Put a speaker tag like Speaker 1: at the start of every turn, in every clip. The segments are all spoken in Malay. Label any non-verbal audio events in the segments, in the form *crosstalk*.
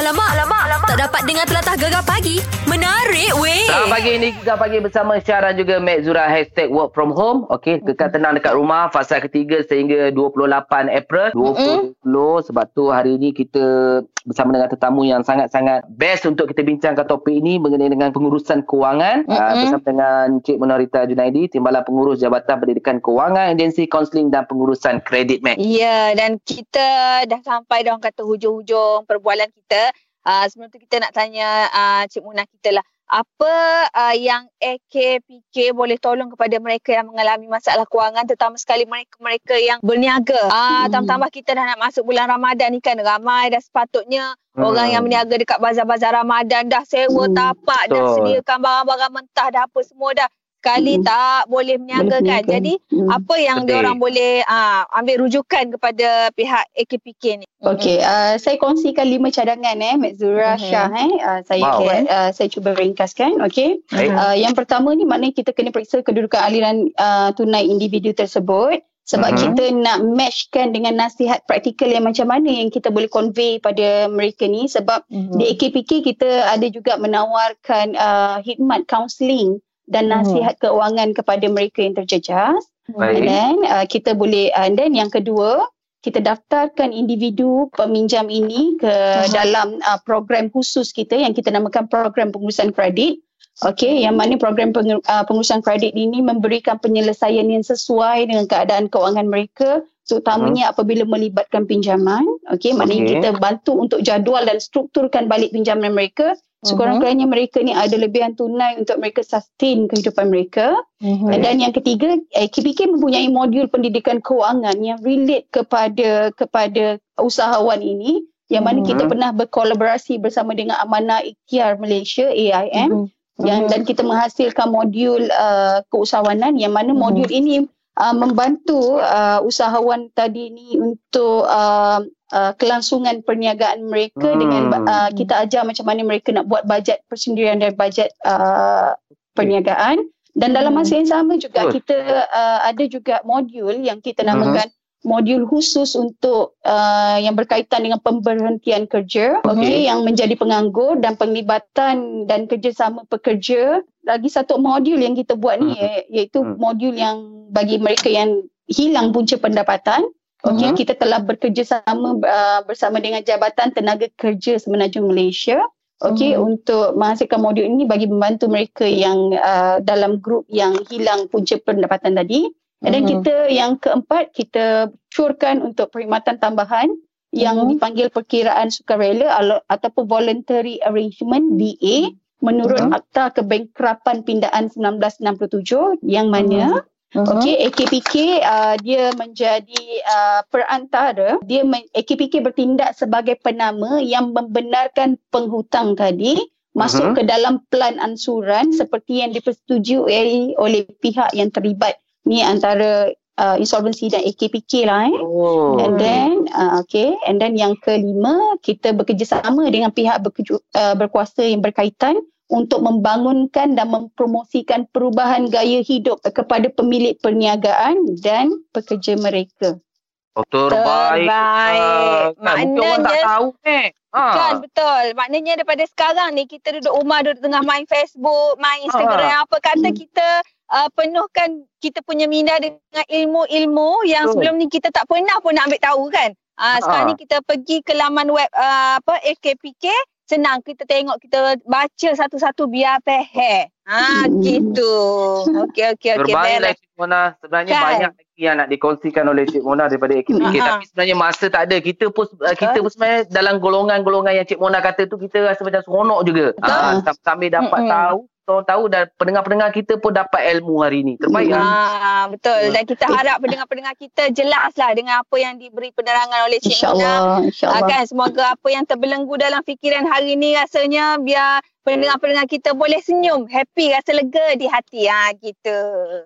Speaker 1: Alamak, alamak, alamak. Tak dapat dengar telatah gegar pagi. Menarik weh.
Speaker 2: Selamat pagi ni Gegar Pagi bersama Syah dan juga Mek Zura. Hashtag work from home. Okey, kekal tenang dekat rumah. Fasa ketiga sehingga 28 April. 2020 Sebab tu hari ni kita bersama dengan tetamu yang sangat-sangat best Untuk kita bincangkan topik ini Mengenai dengan pengurusan kewangan. Uh, Bersama dengan Cik Monarita Junaidi Timbalan Pengurus Jabatan Pendidikan Kewangan Agensi Kaunseling dan Pengurusan Kredit Mek.
Speaker 3: Ya, dan kita dah sampai dah orang kata hujung-hujung perbualan kita. Uh, sebelum tu kita nak tanya uh, Cik Munah kita lah. Apa uh, yang AKPK boleh tolong kepada mereka yang mengalami masalah kewangan terutama sekali mereka-mereka yang berniaga. Ah uh, tambah-tambah kita dah nak masuk bulan Ramadan ni kan ramai dah sepatutnya
Speaker 2: Hmm.
Speaker 3: orang yang berniaga dekat bazar-bazar Ramadan dah sewa
Speaker 4: Hmm,
Speaker 3: tapak dah sediakan barang-barang mentah dah apa semua dah. Sekali
Speaker 4: Hmm.
Speaker 3: tak boleh kan.
Speaker 4: berniaga.
Speaker 3: Jadi
Speaker 4: Hmm.
Speaker 3: apa yang
Speaker 2: Betul.
Speaker 3: diorang boleh uh, ambil rujukan kepada pihak AKPK ni?
Speaker 4: Okey, uh, saya kongsikan lima cadangan eh, Mek Zura
Speaker 3: Mhm.
Speaker 4: Syah eh. Uh, saya
Speaker 2: Wow.
Speaker 4: buat, uh, saya cuba ringkaskan, okey.
Speaker 2: Baik.
Speaker 4: Uh, yang pertama ni maknanya kita kena periksa kedudukan aliran uh, tunai individu tersebut sebab
Speaker 2: Mhm.
Speaker 4: kita nak matchkan dengan nasihat praktikal yang macam mana yang kita boleh convey pada mereka ni sebab
Speaker 3: Mhm.
Speaker 4: di AKPK kita ada juga menawarkan uh, khidmat counselling dan
Speaker 3: Mhm.
Speaker 4: nasihat keuangan kepada mereka yang terjejas.
Speaker 2: Baik.
Speaker 4: And then uh, kita boleh uh, and then yang kedua kita daftarkan individu peminjam ini ke
Speaker 3: Aha.
Speaker 4: dalam uh, program khusus kita yang kita namakan program pengurusan kredit. Okey, yang mana program pengu- uh, pengurusan kredit ini memberikan penyelesaian yang sesuai dengan keadaan keuangan mereka terutamanya apabila melibatkan pinjaman. Okey, maknanya
Speaker 2: Okey.
Speaker 4: kita bantu untuk jadual dan strukturkan balik pinjaman mereka sekurang-kurangnya mereka ni ada lebihan tunai untuk mereka sustain kehidupan mereka.
Speaker 3: Mhm.
Speaker 4: Dan yang ketiga, eh, KPK mempunyai modul pendidikan kewangan yang relate kepada kepada usahawan ini yang mana
Speaker 3: Mhm.
Speaker 4: kita pernah berkolaborasi bersama dengan Amanah Ikhtiar Malaysia AIM
Speaker 3: Mhm.
Speaker 4: yang
Speaker 3: Mhm.
Speaker 4: dan kita menghasilkan modul uh, keusahawanan yang mana
Speaker 3: Mhm.
Speaker 4: modul ini uh, membantu uh, usahawan tadi ni untuk uh, uh, kelangsungan perniagaan mereka
Speaker 2: Hmm.
Speaker 4: dengan uh, kita ajar macam mana mereka nak buat bajet persendirian dan bajet uh, perniagaan dan dalam masa yang sama juga
Speaker 2: Betul.
Speaker 4: kita uh, ada juga modul yang kita
Speaker 2: Mhm.
Speaker 4: namakan modul khusus untuk uh, yang berkaitan dengan pemberhentian kerja okey yang menjadi penganggur dan penglibatan dan kerjasama pekerja lagi satu modul yang kita buat ni hmm. iaitu
Speaker 2: Hmm.
Speaker 4: modul yang bagi mereka yang hilang punca pendapatan okey
Speaker 2: Mhm.
Speaker 4: kita telah bekerjasama uh, bersama dengan Jabatan Tenaga Kerja Semenanjung Malaysia okey
Speaker 3: Mhm.
Speaker 4: untuk menghasilkan modul ini bagi membantu mereka yang uh, dalam grup yang hilang punca pendapatan tadi dan
Speaker 3: Mhm.
Speaker 4: kita yang keempat kita curkan untuk perkhidmatan tambahan yang
Speaker 3: Mhm.
Speaker 4: dipanggil perkiraan sukarela ataupun voluntary arrangement VA menurut
Speaker 2: Mhm.
Speaker 4: Akta Kebangkrapan Pindaan 1967 yang mana
Speaker 3: Mhm.
Speaker 4: okey AKPK uh, dia menjadi uh, perantara dia men- AKPK bertindak sebagai penama yang membenarkan penghutang tadi masuk
Speaker 2: Mhm.
Speaker 4: ke dalam plan ansuran seperti yang dipersetujui oleh pihak yang terlibat ni antara uh, insolvency dan AKPK lah eh.
Speaker 2: Oh.
Speaker 4: And then uh, okay and then yang kelima kita bekerjasama dengan pihak bekerju, uh, berkuasa yang berkaitan untuk membangunkan dan mempromosikan perubahan gaya hidup kepada pemilik perniagaan dan pekerja mereka.
Speaker 2: Oh, terbaik.
Speaker 3: Terbaik.
Speaker 2: Ah, kan, mungkin orang tak
Speaker 3: Maknanya-
Speaker 2: tahu eh. Ha.
Speaker 3: Kan betul. Maknanya daripada sekarang ni kita duduk rumah duduk tengah main Facebook, main Instagram apa kata
Speaker 4: Hmm.
Speaker 3: kita uh, penuhkan kita punya minda dengan ilmu-ilmu yang
Speaker 2: Betul.
Speaker 3: sebelum ni kita tak pernah pun nak ambil tahu kan. Uh, sekarang
Speaker 2: Ha.
Speaker 3: ni kita pergi ke laman web uh, apa AKPK senang kita tengok kita baca satu-satu biar faham. Ha
Speaker 4: Hmm.
Speaker 3: gitu. Okey okey okey.
Speaker 2: Terbaik lah. Cik Mona. Sebenarnya
Speaker 3: Kan?
Speaker 2: banyak lagi yang nak dikongsikan oleh Cik Mona daripada AKPK.
Speaker 3: Ha-ha.
Speaker 2: Tapi sebenarnya masa tak ada. Kita pun uh, kita pun sebenarnya dalam golongan-golongan yang Cik Mona kata tu kita rasa macam seronok juga.
Speaker 4: Betul.
Speaker 2: Ah, sambil dapat
Speaker 3: Mm-mm.
Speaker 2: tahu orang tahu dan pendengar-pendengar kita pun dapat ilmu hari ni. Terbaik lah.
Speaker 3: Ah, betul. Dan kita harap pendengar-pendengar kita jelaslah dengan apa yang diberi penerangan oleh Cik Mona.
Speaker 4: InsyaAllah.
Speaker 3: Ah,
Speaker 4: InsyaAllah.
Speaker 3: kan semoga apa yang terbelenggu dalam fikiran hari ni rasanya biar pendengar-pendengar kita boleh senyum, happy, rasa lega di hati. Ha, gitu.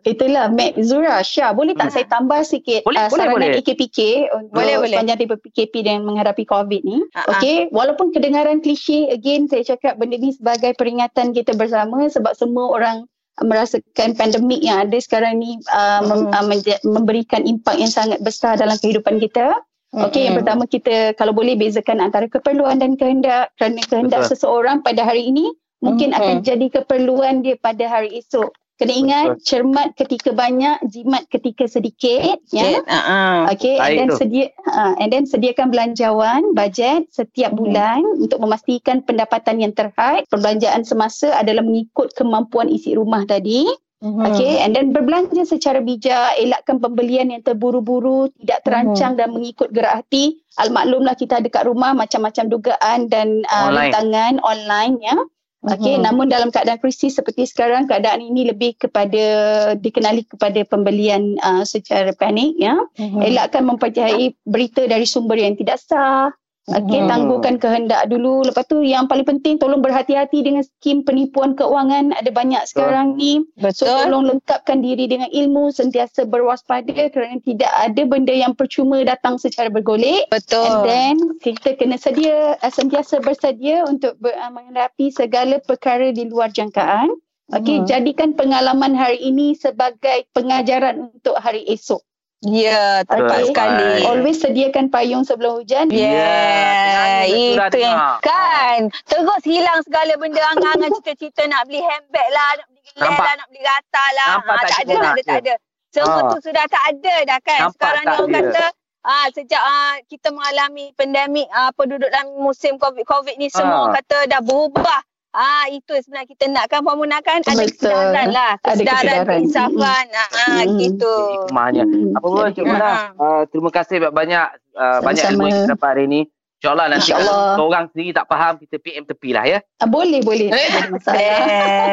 Speaker 4: Itulah Mek Zura Syah. Boleh tak
Speaker 2: Hmm.
Speaker 4: saya tambah sikit
Speaker 2: Boleh,
Speaker 4: uh,
Speaker 2: boleh,
Speaker 4: saranan
Speaker 2: boleh.
Speaker 4: AKPK untuk
Speaker 3: Boleh, boleh.
Speaker 4: sepanjang daripada PKP dan menghadapi COVID ni.
Speaker 3: Ha, ha.
Speaker 4: Okey, walaupun kedengaran klise again saya cakap benda ni sebagai peringatan kita bersama sebab semua orang merasakan pandemik yang ada sekarang ni uh, mem,
Speaker 3: Hmm.
Speaker 4: uh, memberikan impak yang sangat besar dalam kehidupan kita. Okey, yang pertama kita kalau boleh bezakan antara keperluan dan kehendak. Kerana kehendak
Speaker 2: Betul.
Speaker 4: seseorang pada hari ini mungkin
Speaker 3: Mhm.
Speaker 4: akan jadi keperluan dia pada hari esok. Kena ingat cermat ketika banyak, jimat ketika sedikit, ya.
Speaker 3: Ya. Uh-uh.
Speaker 4: Okey, and then
Speaker 2: tu.
Speaker 4: sedia uh, and then sediakan belanjawan, bajet setiap
Speaker 3: Mhm.
Speaker 4: bulan untuk memastikan pendapatan yang terhad. Perbelanjaan semasa adalah mengikut kemampuan isi rumah tadi.
Speaker 3: Hmm.
Speaker 4: Okay, and then berbelanja secara bijak, elakkan pembelian yang terburu-buru, tidak terancang dan mengikut gerak hati. Almaklumlah kita ada kat rumah macam-macam dugaan dan uh,
Speaker 2: Online.
Speaker 4: online ya. Okey,
Speaker 3: Mhm.
Speaker 4: namun dalam keadaan krisis seperti sekarang, keadaan ini lebih kepada dikenali kepada pembelian uh, secara panik ya.
Speaker 3: Mhm.
Speaker 4: Elakkan mempercayai berita dari sumber yang tidak sah. Okey,
Speaker 3: Mhm.
Speaker 4: tangguhkan kehendak dulu. Lepas tu yang paling penting tolong berhati-hati dengan skim penipuan keuangan. Ada banyak sekarang ni. So
Speaker 3: Betul.
Speaker 4: tolong lengkapkan diri dengan ilmu, sentiasa berwaspada kerana tidak ada benda yang percuma datang secara bergolek.
Speaker 3: Betul.
Speaker 4: And then kita kena sedia, uh, sentiasa bersedia untuk ber, uh, menghadapi segala perkara di luar jangkaan. Okey,
Speaker 3: Mhm.
Speaker 4: jadikan pengalaman hari ini sebagai pengajaran untuk hari esok.
Speaker 3: Ya, tepat
Speaker 4: Okey.
Speaker 3: sekali.
Speaker 4: Always sediakan payung sebelum hujan.
Speaker 3: Ya,
Speaker 2: Yeah,
Speaker 3: itu
Speaker 2: sudah
Speaker 3: yang
Speaker 2: dengar.
Speaker 3: kan. Terus hilang segala benda angan-angan cita-cita nak beli handbag lah, nak beli gelang
Speaker 2: Nampak?
Speaker 3: lah, nak beli rata lah.
Speaker 2: Nampak
Speaker 3: Ha,
Speaker 2: tak
Speaker 3: tak ada, tak ada, tak ada. Semua
Speaker 2: Ha.
Speaker 3: tu sudah tak ada dah kan.
Speaker 2: Nampak
Speaker 3: Sekarang ni orang
Speaker 2: dia?
Speaker 3: kata Ah, sejak ah, kita mengalami pandemik ah, penduduk dalam musim COVID-COVID ni semua orang kata dah berubah. Ah itu sebenarnya kita nak kan Puan Muna kan ada kesedaran lah, kesedaran, keinsafan. Ah, ah,
Speaker 4: Mm.
Speaker 3: gitu.
Speaker 2: Hikmahnya.
Speaker 4: Hmm.
Speaker 2: Apa pun Cik Mona,
Speaker 3: Ha.
Speaker 2: uh, terima kasih banyak-banyak uh, banyak ilmu yang kita dapat hari ini. InsyaAllah nanti kalau seorang sendiri tak faham, kita PM tepi lah ya.
Speaker 4: Ah, boleh, boleh. Tak ada masalah.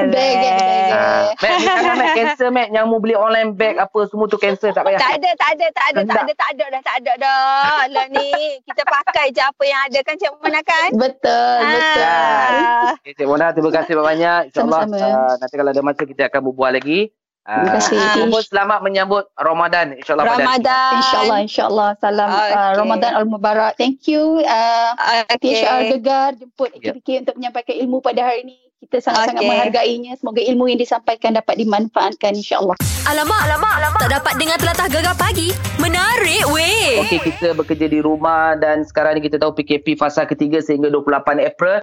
Speaker 4: Beg, beg, beg.
Speaker 2: Uh, Mac, ni jangan Mac cancel Mac. Yang mu beli online bag apa semua tu cancel tak payah.
Speaker 3: Tak ada, tak ada, tak ada, tak
Speaker 2: Tak.
Speaker 3: ada, tak ada dah, tak ada dah. Lah ni, kita pakai je apa yang ada kan Cik Mona kan?
Speaker 4: Betul, betul.
Speaker 2: Okay, Cik Mona, terima kasih banyak. InsyaAllah uh, nanti kalau ada masa kita akan berbual lagi.
Speaker 4: Terima kasih.
Speaker 2: Uh, selamat menyambut Ramadan. InsyaAllah
Speaker 3: Ramadan.
Speaker 4: InsyaAllah, insyaAllah. Salam uh,
Speaker 3: Okey.
Speaker 4: Ramadan Al-Mubarak. Thank you. Uh,
Speaker 3: Okay.
Speaker 4: PHR Gegar jemput
Speaker 2: Ya.
Speaker 4: AKPK untuk menyampaikan ilmu pada hari ini. Kita sangat-sangat
Speaker 3: Okey.
Speaker 4: menghargainya. Semoga ilmu yang disampaikan dapat dimanfaatkan insyaAllah.
Speaker 1: Alamak, alamak, alamak. Tak dapat dengar telatah gegar pagi. Menarik weh.
Speaker 2: Okey, kita bekerja di rumah dan sekarang ni kita tahu PKP fasa ketiga sehingga 28 April.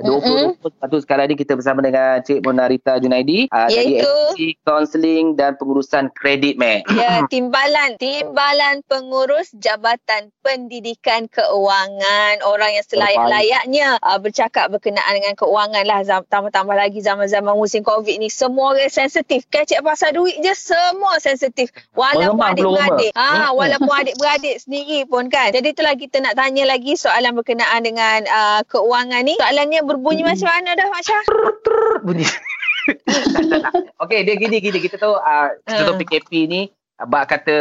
Speaker 2: 2020 lepas tu sekarang ni kita bersama dengan Cik Mona Rita Junaidi. Uh, dari
Speaker 3: Iaitu?
Speaker 2: SC Counselling dan Pengurusan Kredit, Mac.
Speaker 3: Ya, timbalan. Timbalan pengurus Jabatan Pendidikan Keuangan. Orang yang selayak-layaknya uh, bercakap berkenaan dengan keuangan lah. Tambah-tambah lagi zaman-zaman musim COVID ni. Semua orang sensitif. Kecek pasal duit je semua sensitif. Walaupun adik-beradik. Ha, walaupun *laughs* adik-beradik sendiri pun kan. Jadi itulah kita nak tanya lagi soalan berkenaan dengan uh, keuangan ni. Soalannya berbunyi macam mana dah Mak Syah?
Speaker 2: bunyi. *laughs* Okey, dia gini gini kita tahu uh, kita tahu
Speaker 3: Hmm.
Speaker 2: PKP ni Abang kata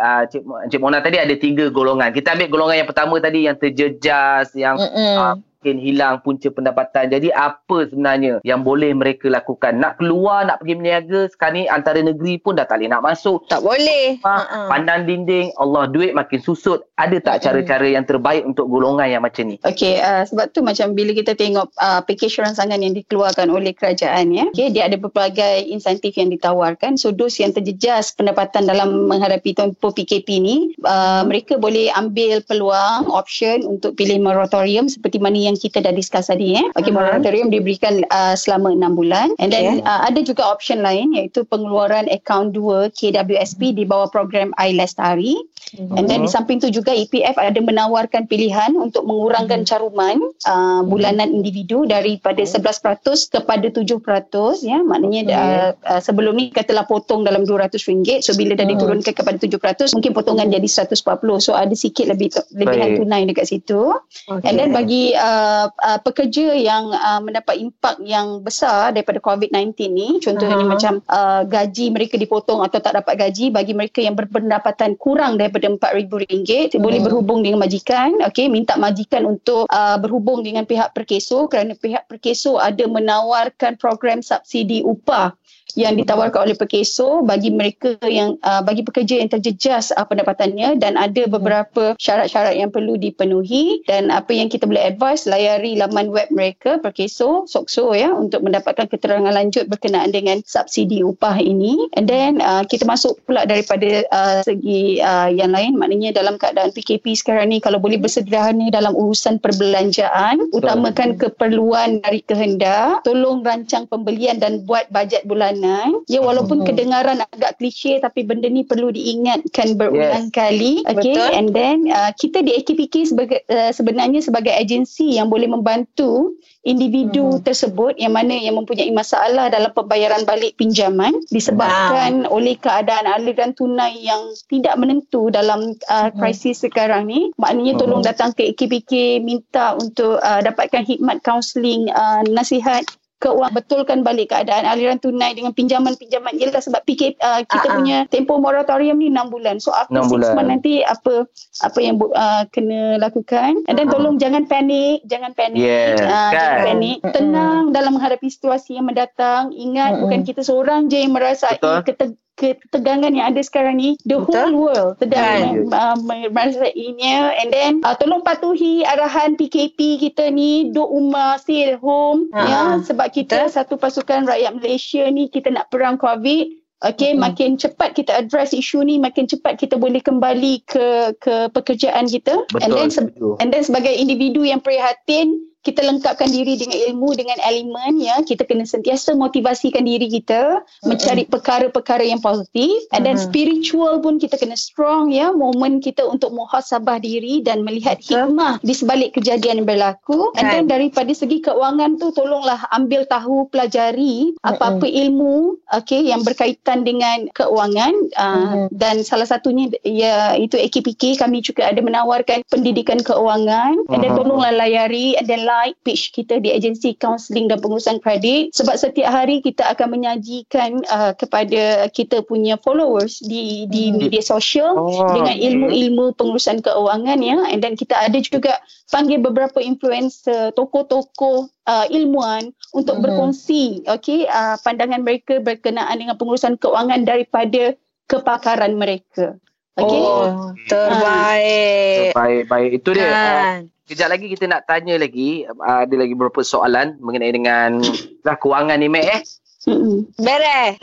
Speaker 2: uh, Cik, Cik Mona tadi ada tiga golongan. Kita ambil golongan yang pertama tadi yang terjejas, yang
Speaker 3: Mm-mm.
Speaker 2: uh, mungkin hilang punca pendapatan. Jadi apa sebenarnya yang boleh mereka lakukan? Nak keluar, nak pergi berniaga, sekarang ni antara negeri pun dah tak boleh nak masuk.
Speaker 3: Tak boleh.
Speaker 2: Ah,
Speaker 3: Ha-ha.
Speaker 2: Pandang dinding, Allah duit makin susut. Ada tak
Speaker 3: Mm-mm.
Speaker 2: cara-cara yang terbaik untuk golongan yang macam ni?
Speaker 4: Okey, uh, sebab tu macam bila kita tengok uh, package rancangan yang dikeluarkan oleh kerajaan ya. Okey, dia ada berbagai insentif yang ditawarkan. So those yang terjejas pendapatan dalam menghadapi tempoh PKP ni, uh, mereka boleh ambil peluang option untuk pilih moratorium seperti mana yang kita dah discuss tadi ya. Okey,
Speaker 3: Mhm.
Speaker 4: moratorium diberikan uh, selama 6 bulan. And then
Speaker 3: Okay.
Speaker 4: uh, ada juga option lain iaitu pengeluaran akaun 2 KWSP di bawah program iLestari. And then di samping tu juga EPF ada menawarkan pilihan untuk mengurangkan caruman uh, bulanan individu daripada 11% kepada 7% ya. Maknanya uh, uh, sebelum ni katalah potong dalam RM200 so bila dah diturunkan kepada 7% mungkin potongan jadi 140 so ada sikit lebih lebihan
Speaker 2: Baik.
Speaker 4: tunai dekat situ. And then bagi uh, uh, pekerja yang uh, mendapat impak yang besar daripada COVID-19 ni, contohnya
Speaker 3: Aha.
Speaker 4: macam uh, gaji mereka dipotong atau tak dapat gaji, bagi mereka yang berpendapatan kurang daripada RM4,000, boleh
Speaker 3: Hmm.
Speaker 4: berhubung dengan majikan, okey, minta majikan untuk uh, berhubung dengan pihak perkeso kerana pihak perkeso ada menawarkan program subsidi upah yang ditawarkan oleh Perkeso bagi mereka yang uh, bagi pekerja yang terjejas uh, pendapatannya dan ada beberapa syarat-syarat yang perlu dipenuhi dan apa yang kita boleh advise layari laman web mereka Perkeso Sokso ya untuk mendapatkan keterangan lanjut berkenaan dengan subsidi upah ini. And then uh, kita masuk pula daripada uh, segi uh, yang lain maknanya dalam keadaan PKP sekarang ni kalau boleh bersederhana dalam urusan perbelanjaan utamakan keperluan dari kehendak tolong rancang pembelian dan buat bajet bulanan ya walaupun
Speaker 3: Hmm.
Speaker 4: kedengaran agak klise tapi benda ni perlu diingatkan berulang
Speaker 2: Yes.
Speaker 4: kali okay
Speaker 3: Betul.
Speaker 4: and then uh, kita di AKPK sebagai uh, sebenarnya sebagai agensi yang boleh membantu individu
Speaker 3: Hmm.
Speaker 4: tersebut yang mana yang mempunyai masalah dalam pembayaran balik pinjaman disebabkan oleh keadaan aliran tunai yang tidak menentu dalam uh,
Speaker 3: Hmm.
Speaker 4: krisis sekarang ni maknanya tolong datang ke AKPK minta untuk uh, dapatkan khidmat kaunseling uh, nasihat keuangan betulkan balik keadaan aliran tunai dengan pinjaman-pinjaman ialah sebab PK uh, kita
Speaker 3: ah.
Speaker 4: punya tempoh moratorium ni 6 bulan so after 6
Speaker 2: Enam bulan.
Speaker 4: months nanti apa apa yang uh, kena lakukan and then
Speaker 2: Ah.
Speaker 4: tolong jangan panik jangan panik
Speaker 2: Yes,
Speaker 4: Ah,
Speaker 2: kan?
Speaker 4: jangan panik
Speaker 3: Mm-mm.
Speaker 4: tenang dalam menghadapi situasi yang mendatang ingat
Speaker 3: Mm-mm.
Speaker 4: bukan kita seorang je yang merasai
Speaker 2: Betul.
Speaker 4: kete- ketegangan yang ada sekarang ni the
Speaker 3: Betul.
Speaker 4: whole world sedang
Speaker 2: Kan.
Speaker 4: uh, merasainya and then uh, tolong patuhi arahan PKP kita ni duk rumah stay at home
Speaker 3: Ah,
Speaker 4: ya sebab kita
Speaker 3: betul.
Speaker 4: satu pasukan rakyat Malaysia ni kita nak perang covid Okay,
Speaker 3: Mm-mm.
Speaker 4: makin cepat kita address isu ni, makin cepat kita boleh kembali ke ke pekerjaan kita. And then
Speaker 2: Betul.
Speaker 4: se-. And then sebagai individu yang prihatin, kita lengkapkan diri dengan ilmu, dengan elemen ya. Kita kena sentiasa motivasikan diri kita mencari perkara-perkara yang positif. And then spiritual pun kita kena strong ya. Momen kita untuk muhasabah diri dan melihat
Speaker 3: Betul.
Speaker 4: hikmah di sebalik kejadian yang berlaku. And then
Speaker 3: Kan.
Speaker 4: daripada segi keuangan tu tolonglah ambil tahu, pelajari apa-apa ilmu okay, yang berkaitan dengan keuangan. Uh,
Speaker 3: Mhm.
Speaker 4: Dan salah satunya ya itu AKPK kami juga ada menawarkan pendidikan keuangan. And then tolonglah layari and then like page kita di agensi kaunseling dan pengurusan kredit sebab setiap hari kita akan menyajikan uh, kepada kita punya followers di di
Speaker 3: Mhm.
Speaker 4: media sosial
Speaker 2: Oh,
Speaker 4: dengan
Speaker 2: okay.
Speaker 4: ilmu-ilmu pengurusan keuangan ya and then kita ada juga panggil beberapa influencer tokoh-tokoh uh, ilmuwan untuk
Speaker 3: Mhm.
Speaker 4: berkongsi okey uh, pandangan mereka berkenaan dengan pengurusan keuangan daripada kepakaran mereka okey
Speaker 3: Oh, terbaik.
Speaker 2: Baik, baik. Itu dia. Uh. Kejap lagi kita nak tanya lagi. Uh, ada lagi beberapa soalan mengenai dengan lah, kewangan ni, Mek. Eh?
Speaker 4: Mm-mm.
Speaker 3: Beres.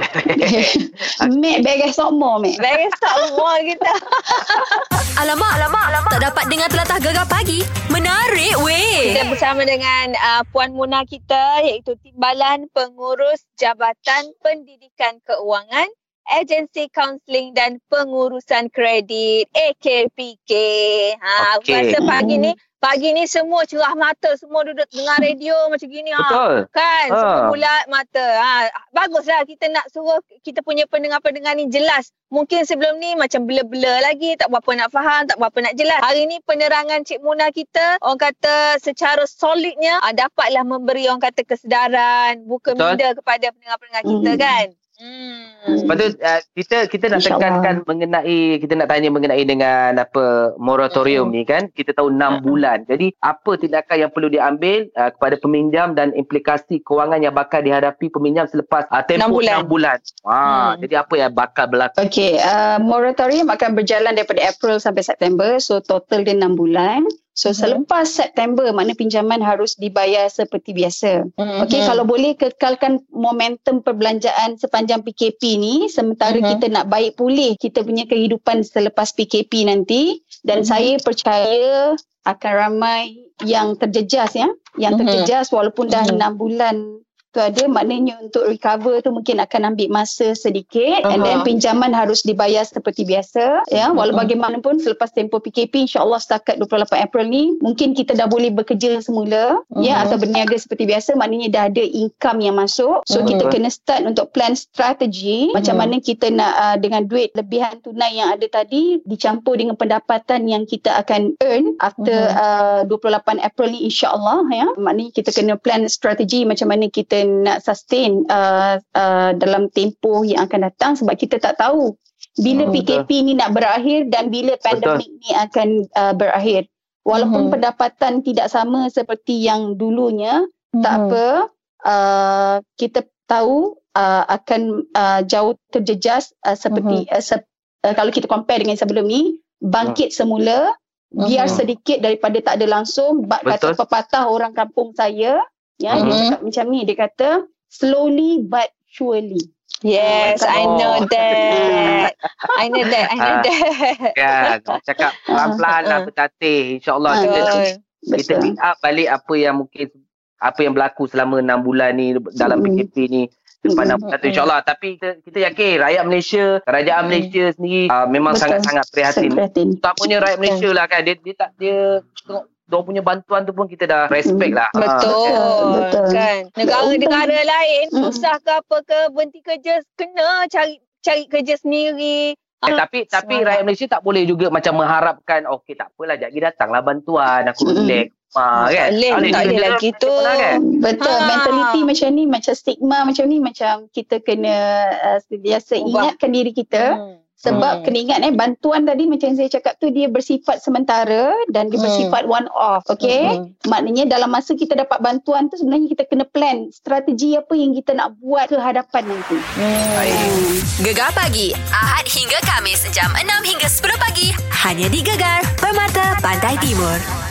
Speaker 3: *laughs*
Speaker 4: Mek beres semua Mek
Speaker 3: Beres semua kita. *laughs*
Speaker 1: Alamak, alamak, alamak. Tak dapat dengar telatah gegar pagi. Menarik weh.
Speaker 3: Kita bersama dengan uh, Puan Muna kita iaitu Timbalan Pengurus Jabatan Pendidikan Keuangan Agensi Kaunseling dan Pengurusan Kredit AKPK. Ha, aku
Speaker 2: Okey.
Speaker 3: rasa pagi ni pagi ni semua cerah mata, semua duduk dengar radio macam gini ha.
Speaker 2: Betul.
Speaker 3: Kan,
Speaker 2: Ha.
Speaker 3: semua bulat mata. Ha, baguslah kita nak suruh kita punya pendengar-pendengar ni jelas. Mungkin sebelum ni macam blur-blur lagi, tak berapa nak faham, tak berapa nak jelas. Hari ni penerangan Cik Muna kita, orang kata secara solidnya, ha, dapatlah memberi orang kata kesedaran, buka
Speaker 2: Betul.
Speaker 3: minda kepada pendengar-pendengar kita
Speaker 4: Hmm.
Speaker 3: kan. Hmm.
Speaker 2: Lepas tu uh, kita kita nak tekankan mengenai kita nak tanya mengenai dengan apa moratorium ni kan kita tahu 6 bulan. Jadi apa tindakan yang perlu diambil uh, kepada peminjam dan implikasi kewangan yang bakal dihadapi peminjam selepas uh, tempoh
Speaker 3: Enam
Speaker 2: 6
Speaker 3: bulan.
Speaker 2: bulan. Ha
Speaker 3: Hmm.
Speaker 2: jadi apa yang bakal berlaku?
Speaker 4: Okey, uh, moratorium akan berjalan daripada April sampai September. So total dia 6 bulan. So
Speaker 3: Mhm.
Speaker 4: selepas September mana pinjaman harus dibayar seperti biasa.
Speaker 3: Hmm.
Speaker 4: Okey, kalau boleh kekalkan momentum perbelanjaan sepanjang PKP ni sementara
Speaker 3: Mhm.
Speaker 4: kita nak baik pulih kita punya kehidupan selepas PKP nanti dan
Speaker 3: Mhm.
Speaker 4: saya percaya akan ramai yang terjejas ya, yang
Speaker 3: Mhm.
Speaker 4: terjejas walaupun dah
Speaker 3: Mhm.
Speaker 4: 6 bulan tu ada maknanya untuk recover tu mungkin akan ambil masa sedikit and then pinjaman harus dibayar seperti biasa ya walau
Speaker 3: Mhm.
Speaker 4: bagaimanapun selepas tempoh PKP insyaallah setakat 28 April ni mungkin kita dah boleh bekerja semula ya
Speaker 3: Mhm.
Speaker 4: atau berniaga seperti biasa maknanya dah ada income yang masuk so
Speaker 3: Mhm.
Speaker 4: kita kena start untuk plan strategi macam
Speaker 3: Mhm.
Speaker 4: mana kita nak uh, dengan duit lebihan tunai yang ada tadi dicampur dengan pendapatan yang kita akan earn after uh,
Speaker 3: Mhm.
Speaker 4: 28 April ni insyaallah ya maknanya kita kena plan strategi macam mana kita nak sustain uh, uh, dalam tempoh yang akan datang sebab kita tak tahu bila
Speaker 3: Hmm,
Speaker 4: PKP ni nak berakhir dan bila pandemik ni akan uh, berakhir walaupun
Speaker 3: Mhm.
Speaker 4: pendapatan tidak sama seperti yang dulunya tak
Speaker 3: Hmm.
Speaker 4: apa uh, kita tahu uh, akan uh, jauh terjejas uh, seperti uh, se- uh, kalau kita compare dengan sebelum ni bangkit semula biar
Speaker 3: Mhm.
Speaker 4: sedikit daripada tak ada langsung bak kata
Speaker 2: Betul.
Speaker 4: pepatah orang kampung saya ya dia
Speaker 3: Mhm.
Speaker 4: cakap macam ni dia kata slowly but surely
Speaker 3: Yes, I
Speaker 2: Oh.
Speaker 3: know that. *laughs* I know that. I know
Speaker 2: Ah.
Speaker 3: that.
Speaker 2: Kan cakap *laughs* pelan-pelan lah
Speaker 3: Ah.
Speaker 2: bertatih InsyaAllah
Speaker 4: Ah,
Speaker 2: kita
Speaker 3: Betul.
Speaker 2: kita pick up balik apa yang mungkin apa yang berlaku selama 6 bulan ni dalam
Speaker 4: Mm.
Speaker 2: PKP ni lepas
Speaker 4: Mm.
Speaker 2: 6 bulan tu insyaAllah tapi kita, kita yakin rakyat Malaysia kerajaan
Speaker 3: Mm.
Speaker 2: Malaysia sendiri uh, memang
Speaker 4: Betul.
Speaker 2: sangat-sangat prihatin
Speaker 4: prihatin
Speaker 2: utamanya rakyat Malaysia lah kan dia, dia tak dia tengok dia punya bantuan tu pun kita dah respect lah Ah,
Speaker 3: Betul,
Speaker 4: Betul.
Speaker 3: kan. Negara-negara lain
Speaker 4: Mm.
Speaker 3: susah ke apa ke berhenti kerja kena cari cari kerja sendiri.
Speaker 2: Eh, tapi tapi
Speaker 3: Semangat.
Speaker 2: rakyat Malaysia tak boleh juga macam mengharapkan okey tak apalah jap lagi datanglah bantuan aku
Speaker 4: Mm-mm.
Speaker 2: relax ah, kan
Speaker 3: Tak boleh, tak boleh lagi tu.
Speaker 2: kan?
Speaker 4: Betul,
Speaker 3: Ha.
Speaker 4: mentaliti macam ni, macam stigma macam ni, macam kita kena uh, sentiasa
Speaker 3: Ubah.
Speaker 4: ingatkan diri kita.
Speaker 3: Hmm.
Speaker 4: Sebab
Speaker 3: Hmm.
Speaker 4: kena ingat eh, bantuan tadi macam yang saya cakap tu, dia bersifat sementara dan dia
Speaker 3: Hmm.
Speaker 4: bersifat one off. Okay?
Speaker 3: Hmm.
Speaker 4: Maknanya dalam masa kita dapat bantuan tu, sebenarnya kita kena plan strategi apa yang kita nak buat ke hadapan nanti.
Speaker 3: Hmm.
Speaker 1: Gegar pagi Ahad hingga Kamis jam 6 hingga 10 pagi hanya di Gegar Permata Pantai Timur.